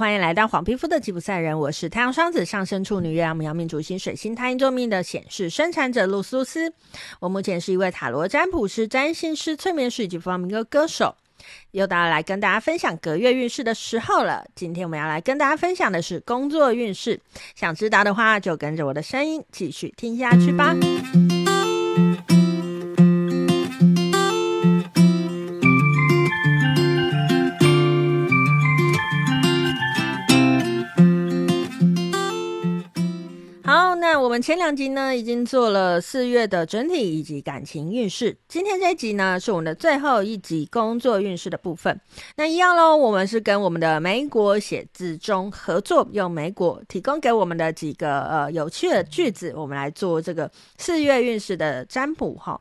欢迎来到黄皮肤的吉普赛人，我是太阳双子上升处女月亮牡羊命主星水星太阴座命的显示生产者露丝丝。我目前是一位塔罗占卜师、占星师、催眠师以及弗朗明哥歌手。又到了来跟大家分享隔月运势的时候了。今天我们要来跟大家分享的是工作运势，想知道的话就跟着我的声音继续听下去吧。前两集呢，已经做了四月的整体以及感情运势。今天这一集呢，是我们的最后一集工作运势的部分。那一样喽，我们是跟我们的莓果写字中合作，用莓果提供给我们的几个呃有趣的句子，我们来做这个四月运势的占卜哈。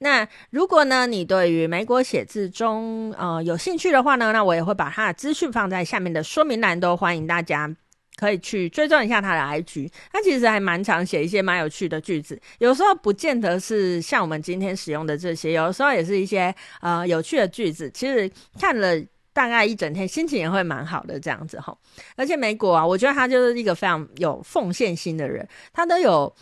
那如果呢，你对于美国写字中呃有兴趣的话呢，那我也会把它的资讯放在下面的说明栏，都欢迎大家。可以去追踪一下他的 IG，他其实还蛮常写一些蛮有趣的句子，有时候不见得是像我们今天使用的这些，有时候也是一些呃有趣的句子。其实看了大概一整天，心情也会蛮好的这样子哈。而且美国啊，我觉得他就是一个非常有奉献心的人，他都有。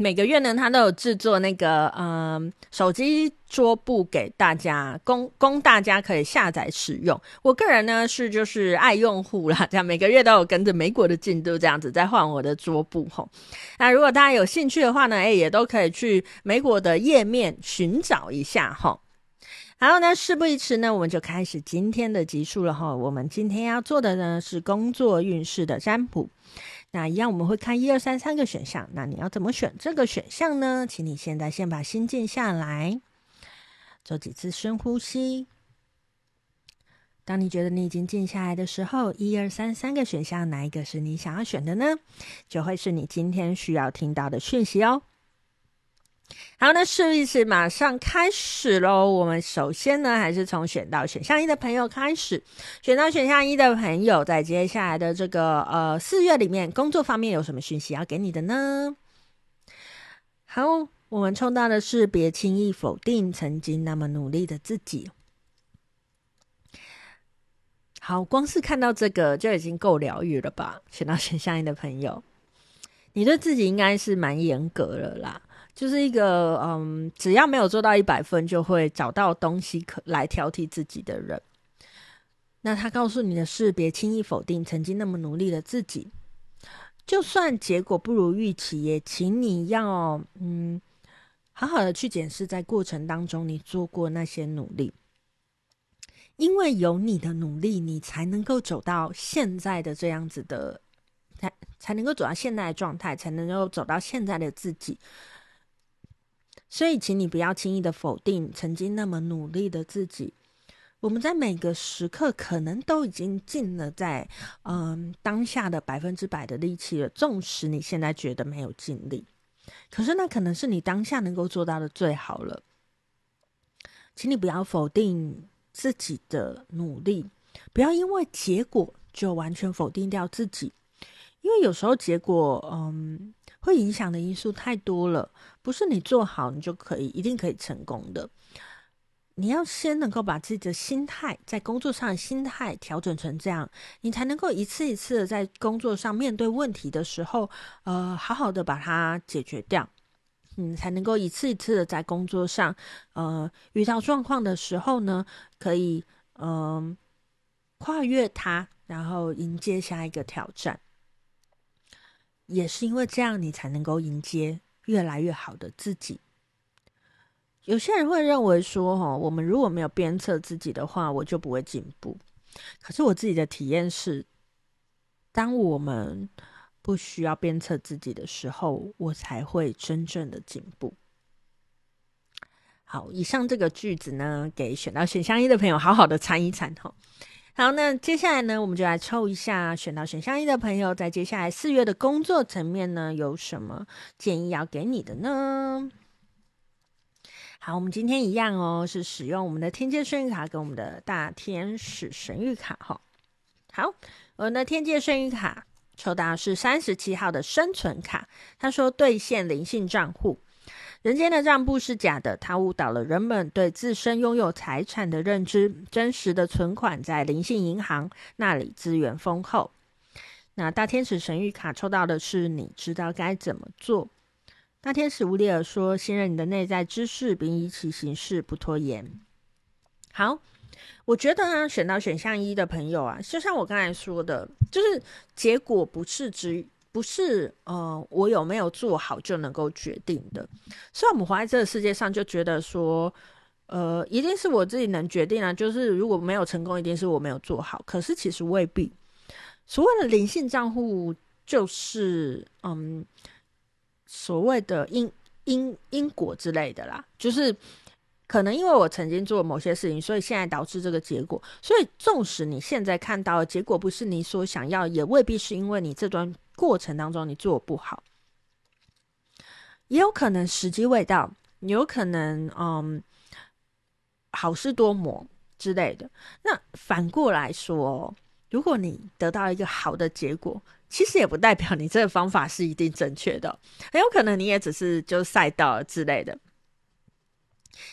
每个月呢，他都有制作那个嗯手机桌布给大家，供供大家可以下载使用。我个人呢是就是爱用户啦，这样每个月都有跟着美国的进度这样子在换我的桌布吼。那如果大家有兴趣的话呢，哎，也都可以去美果的页面寻找一下吼。好，那事不宜迟呢，我们就开始今天的集数了哈。我们今天要做的呢是工作运势的占卜。那一样，我们会看一二三三个选项。那你要怎么选这个选项呢？请你现在先把心静下来，做几次深呼吸。当你觉得你已经静下来的时候，一二三三个选项哪一个是你想要选的呢？就会是你今天需要听到的讯息哦。好，那试一试，马上开始喽。我们首先呢，还是从选到选项一的朋友开始。选到选项一的朋友，在接下来的这个呃四月里面，工作方面有什么讯息要给你的呢？好，我们抽到的是别轻易否定曾经那么努力的自己。好，光是看到这个就已经够疗愈了吧？选到选项一的朋友，你对自己应该是蛮严格了啦。就是一个嗯，只要没有做到一百分，就会找到东西可来挑剔自己的人。那他告诉你的是，别轻易否定曾经那么努力的自己。就算结果不如预期，也请你要嗯，好好的去检视在过程当中你做过那些努力，因为有你的努力，你才能够走到现在的这样子的，才才能够走到现在的状态，才能够走到现在的自己。所以，请你不要轻易的否定曾经那么努力的自己。我们在每个时刻可能都已经尽了在嗯当下的百分之百的力气了，纵使你现在觉得没有尽力，可是那可能是你当下能够做到的最好了。请你不要否定自己的努力，不要因为结果就完全否定掉自己，因为有时候结果嗯。会影响的因素太多了，不是你做好你就可以一定可以成功的。你要先能够把自己的心态在工作上的心态调整成这样，你才能够一次一次的在工作上面对问题的时候，呃，好好的把它解决掉。嗯，才能够一次一次的在工作上，呃，遇到状况的时候呢，可以嗯、跨越它，然后迎接下一个挑战。也是因为这样，你才能够迎接越来越好的自己。有些人会认为说，哈，我们如果没有鞭策自己的话，我就不会进步。可是我自己的体验是，当我们不需要鞭策自己的时候，我才会真正的进步。好，以上这个句子呢，给选到选项一的朋友好好的参一参哈。好，那接下来呢，我们就来抽一下选到选项一的朋友，在接下来四月的工作层面呢，有什么建议要给你的呢？好，我们今天一样哦，是使用我们的天界幸运卡跟我们的大天使神谕卡哈。好，我们的天界幸运卡抽到是三十七号的生存卡，他说兑现灵性账户。人间的账簿是假的，它误导了人们对自身拥有财产的认知。真实的存款在灵性银行，那里资源丰厚。那大天使神谕卡抽到的是你知道该怎么做。大天使乌列尔说：“信任你的内在知识，并以其行事，不拖延。”好，我觉得呢，选到选项一的朋友啊，就像我刚才说的，就是结果不是只。不是，呃，我有没有做好就能够决定的。所以，我们活在这个世界上，就觉得说，呃，一定是我自己能决定啊。就是如果没有成功，一定是我没有做好。可是，其实未必。所谓的灵性账户，就是嗯，所谓的因因因果之类的啦，就是。可能因为我曾经做某些事情，所以现在导致这个结果。所以，纵使你现在看到的结果不是你所想要，也未必是因为你这段过程当中你做不好，也有可能时机未到，有可能嗯，好事多磨之类的。那反过来说，如果你得到一个好的结果，其实也不代表你这个方法是一定正确的，很有可能你也只是就赛道之类的。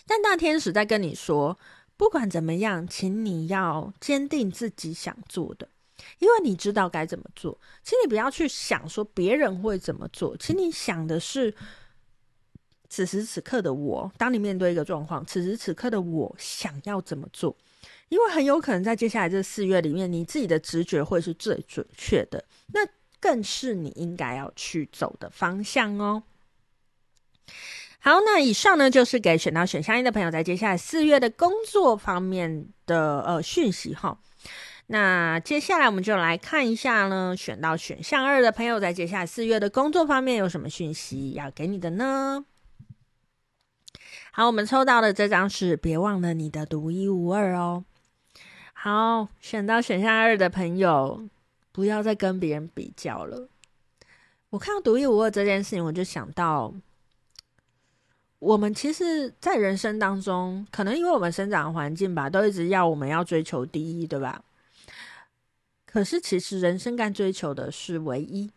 但大天使在跟你说，不管怎么样，请你要坚定自己想做的，因为你知道该怎么做。请你不要去想说别人会怎么做，请你想的是此时此刻的我。当你面对一个状况，此时此刻的我想要怎么做？因为很有可能在接下来这四月里面，你自己的直觉会是最准确的，那更是你应该要去走的方向哦。好，那以上呢，就是给选到选项一的朋友，在接下来四月的工作方面的呃讯息哈。那接下来我们就来看一下呢，选到选项二的朋友，在接下来四月的工作方面有什么讯息要给你的呢？好，我们抽到的这张是别忘了你的独一无二哦。好，选到选项二的朋友，不要再跟别人比较了。我看到独一无二这件事情，我就想到。我们其实，在人生当中，可能因为我们生长环境吧，都一直要我们要追求第一，对吧？可是，其实人生该追求的是唯一，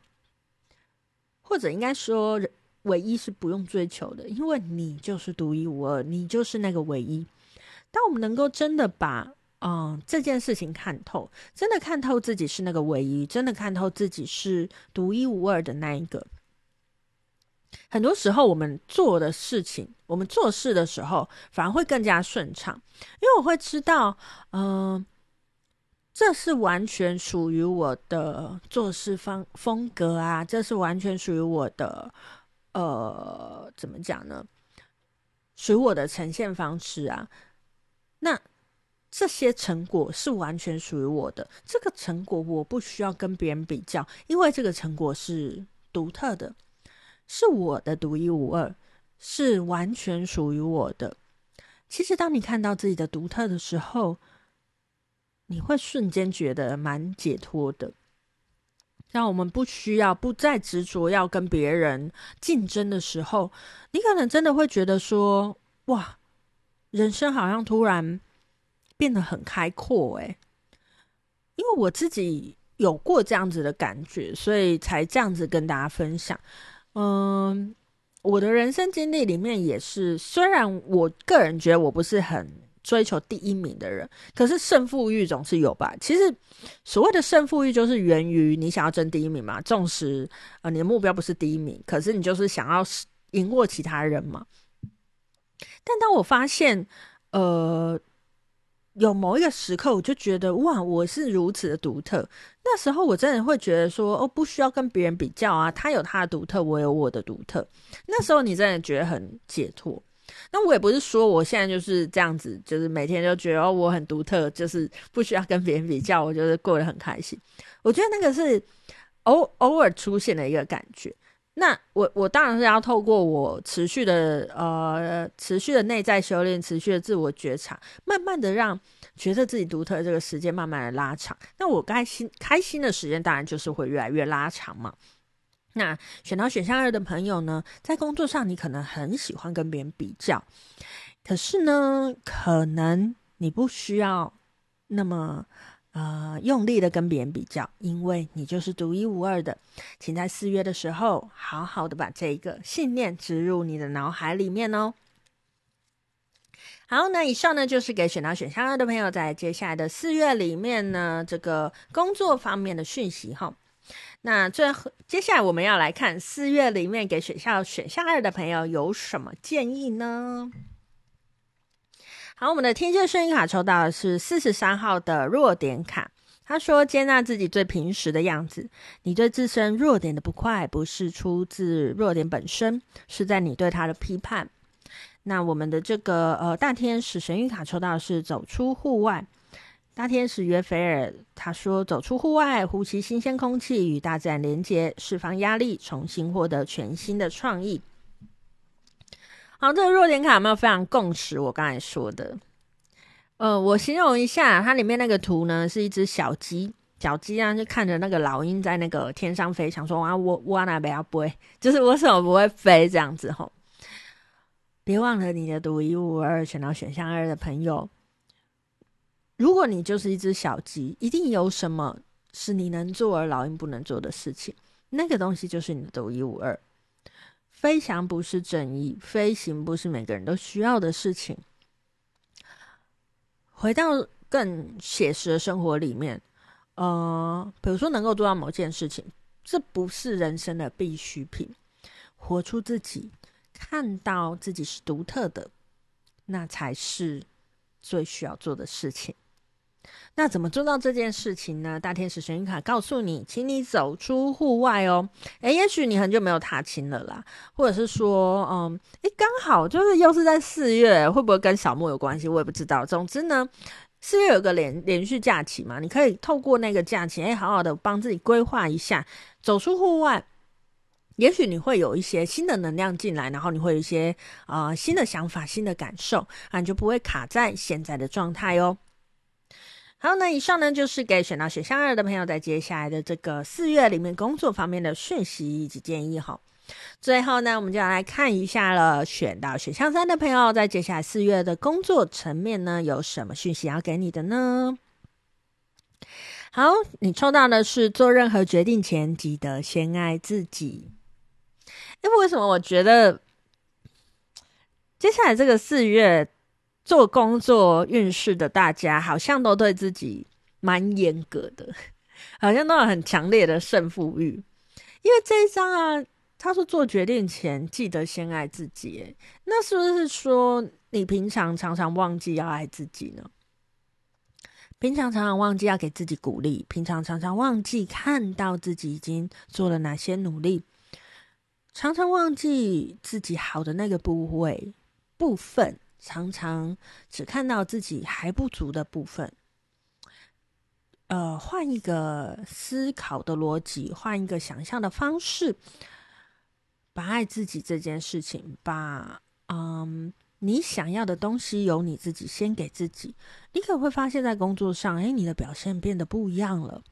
或者应该说，唯一是不用追求的，因为你就是独一无二，你就是那个唯一。当我们能够真的把嗯这件事情看透，真的看透自己是那个唯一，真的看透自己是独一无二的那一个。很多时候，我们做的事情，我们做事的时候，反而会更加顺畅，因为我会知道，嗯、这是完全属于我的做事方风格啊，这是完全属于我的，呃，怎么讲呢？属于我的呈现方式啊。那这些成果是完全属于我的，这个成果我不需要跟别人比较，因为这个成果是独特的。是我的独一无二，是完全属于我的。其实，当你看到自己的独特的时候，你会瞬间觉得蛮解脱的。让我们不需要不再执着要跟别人竞争的时候，你可能真的会觉得说：“哇，人生好像突然变得很开阔。”诶，因为我自己有过这样子的感觉，所以才这样子跟大家分享。嗯，我的人生经历里面也是，虽然我个人觉得我不是很追求第一名的人，可是胜负欲总是有吧。其实所谓的胜负欲，就是源于你想要争第一名嘛。纵使呃你的目标不是第一名，可是你就是想要赢过其他人嘛。但当我发现，呃。有某一个时刻，我就觉得哇，我是如此的独特。那时候我真的会觉得说，哦，不需要跟别人比较啊，他有他的独特，我有我的独特。那时候你真的觉得很解脱。那我也不是说我现在就是这样子，就是每天就觉得，我很独特，就是不需要跟别人比较，我就是过得很开心。我觉得那个是偶偶尔出现的一个感觉。那我我当然是要透过我持续的呃持续的内在修炼，持续的自我觉察，慢慢的让觉得自己独特的这个时间慢慢的拉长。那我开心开心的时间当然就是会越来越拉长嘛。那选到选项二的朋友呢，在工作上你可能很喜欢跟别人比较，可是呢，可能你不需要那么呃，用力的跟别人比较，因为你就是独一无二的。请在四月的时候，好好的把这一个信念植入你的脑海里面哦。好，那以上呢就是给选到选项二的朋友，在接下来的四月里面呢，这个工作方面的讯息哈。那最后，接下来我们要来看四月里面给选项选项二的朋友有什么建议呢？好，我们的天界声音卡抽到的是四十三号的弱点卡。他说：“接纳自己最平时的样子。你对自身弱点的不快，不是出自弱点本身，是在你对他的批判。”那我们的这个呃大天使神谕卡抽到是走出户外。大天使约菲尔他说：“走出户外，呼吸新鲜空气，与大自然连接，释放压力，重新获得全新的创意。”好，这个弱点卡有没有非常共识？我刚才说的，呃，我形容一下，它里面那个图呢，是一只小鸡，小鸡啊，就看着那个老鹰在那个天上飞，想说啊，我我那边要不会，就是我为什么不会飞这样子吼？别忘了你的独一无二，选到选项二的朋友，如果你就是一只小鸡，一定有什么是你能做而老鹰不能做的事情，那个东西就是你的独一无二。飞翔不是正义，飞行不是每个人都需要的事情。回到更写实的生活里面，呃，比如说能够做到某件事情，这不是人生的必需品。活出自己，看到自己是独特的，那才是最需要做的事情。那怎么做到这件事情呢？大天使神諭卡告诉你，请你走出户外哦。诶，也许你很久没有踏青了啦，或者是说，嗯，诶，刚好就是又是在四月，会不会跟扫墓有关系？我也不知道。总之呢，四月有个连连续假期嘛，你可以透过那个假期，诶，好好的帮自己规划一下，走出户外。也许你会有一些新的能量进来，然后你会有一些啊、新的想法、新的感受，啊，你就不会卡在现在的状态哦。好，那以上呢就是给选到选项二的朋友在接下来的这个四月里面工作方面的讯息以及建议哈。最后呢，我们就要来看一下了，选到选项三的朋友在接下来四月的工作层面呢有什么讯息要给你的呢？好，你抽到的是做任何决定前记得先爱自己。因为为什么我觉得接下来这个四月？做工作运势的大家好像都对自己蛮严格的，好像都有很强烈的胜负欲。因为这一张啊，他说做决定前记得先爱自己，那是不是说你平常常常忘记要爱自己呢？平常常常忘记要给自己鼓励，平常常常忘记看到自己已经做了哪些努力，常常忘记自己好的那个部位部分。常常只看到自己还不足的部分，呃，换一个思考的逻辑，换一个想象的方式，把爱自己这件事情，把嗯你想要的东西由你自己先给自己，你可会发现在工作上，诶，你的表现变得不一样了。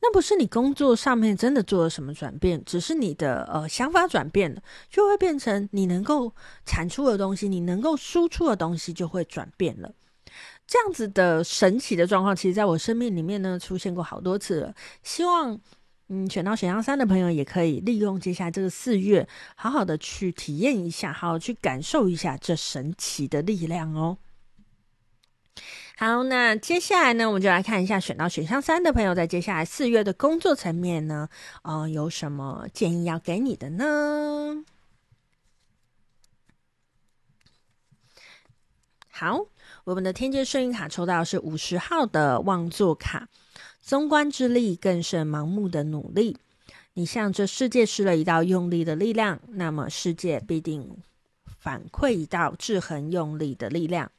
那不是你工作上面真的做了什么转变，只是你的呃想法转变了，就会变成你能够产出的东西，你能够输出的东西就会转变了。这样子的神奇的状况，其实在我生命里面呢出现过好多次了。希望嗯选到选项三的朋友也可以利用接下来这个四月，好好的去体验一下，好好去感受一下这神奇的力量哦。好，那接下来呢，我们就来看一下选到选项三的朋友，在接下来四月的工作层面呢，呃，有什么建议要给你的呢？好，我们的天界顺运卡抽到是五十号的望座卡，纵观之力更胜盲目的努力。你向这世界施了一道用力的力量，那么世界必定反馈一道制衡用力的力量。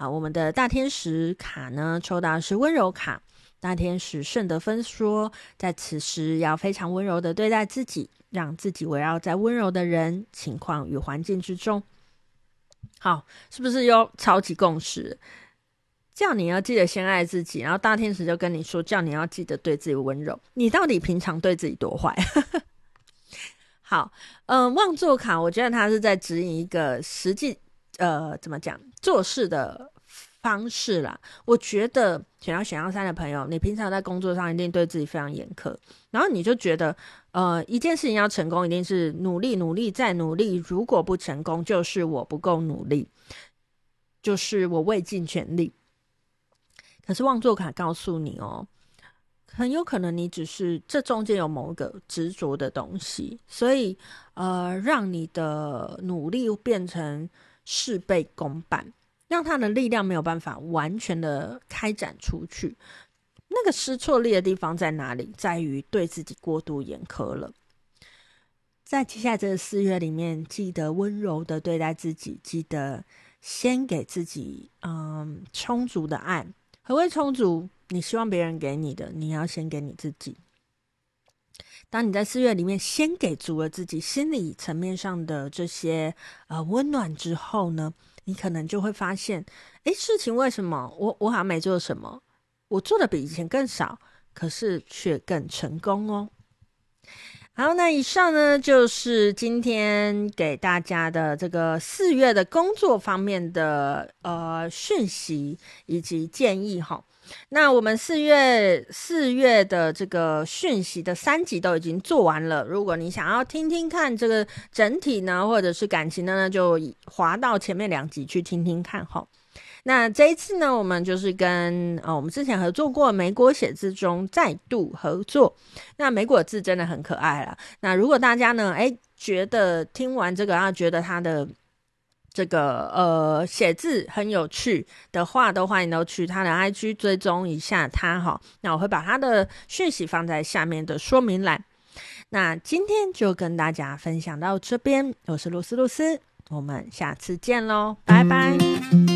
好，我们的大天使卡呢，抽到的是温柔卡。大天使圣德芬说，在此时要非常温柔的对待自己，让自己围绕在温柔的人、情况与环境之中。好，是不是有超级共识？叫你要记得先爱自己，然后大天使就跟你说，叫你要记得对自己温柔。你到底平常对自己多坏？好，嗯、望座卡，我觉得他是在指引一个实际。呃，怎么讲做事的方式啦。我觉得想要选到三的朋友，你平常在工作上一定对自己非常严苛，然后你就觉得，呃，一件事情要成功，一定是努力、努力再努力。如果不成功，就是我不够努力，就是我未尽全力。可是旺座卡告诉你哦。很有可能你只是这中间有某个执着的东西，所以呃，让你的努力变成事倍功半，让他的力量没有办法完全的开展出去。那个失错力的地方在哪里？在于对自己过度严苛了。在接下来这个四月里面，记得温柔的对待自己，记得先给自己嗯充足的爱。何谓充足？你希望别人给你的，你要先给你自己。当你在四月里面先给足了自己心理层面上的这些呃温暖之后呢，你可能就会发现，诶，事情为什么我我好像没做什么，我做的比以前更少，可是却更成功哦。好，那以上呢就是今天给大家的这个四月的工作方面的呃讯息以及建议哈。那我们四月四月的这个讯息的三集都已经做完了。如果你想要听听看这个整体呢，或者是感情的呢，就滑到前面两集去听听看哈。那这一次呢，我们就是跟呃我们之前合作过美果写字中再度合作。那美果字真的很可爱了。那如果大家呢，哎觉得听完这个啊，觉得它的。这个呃写字很有趣的话，都欢迎都去他的 IG 追踪一下他哈。那我会把他的讯息放在下面的说明栏。那今天就跟大家分享到这边，我是露丝露丝，我们下次见喽，拜拜。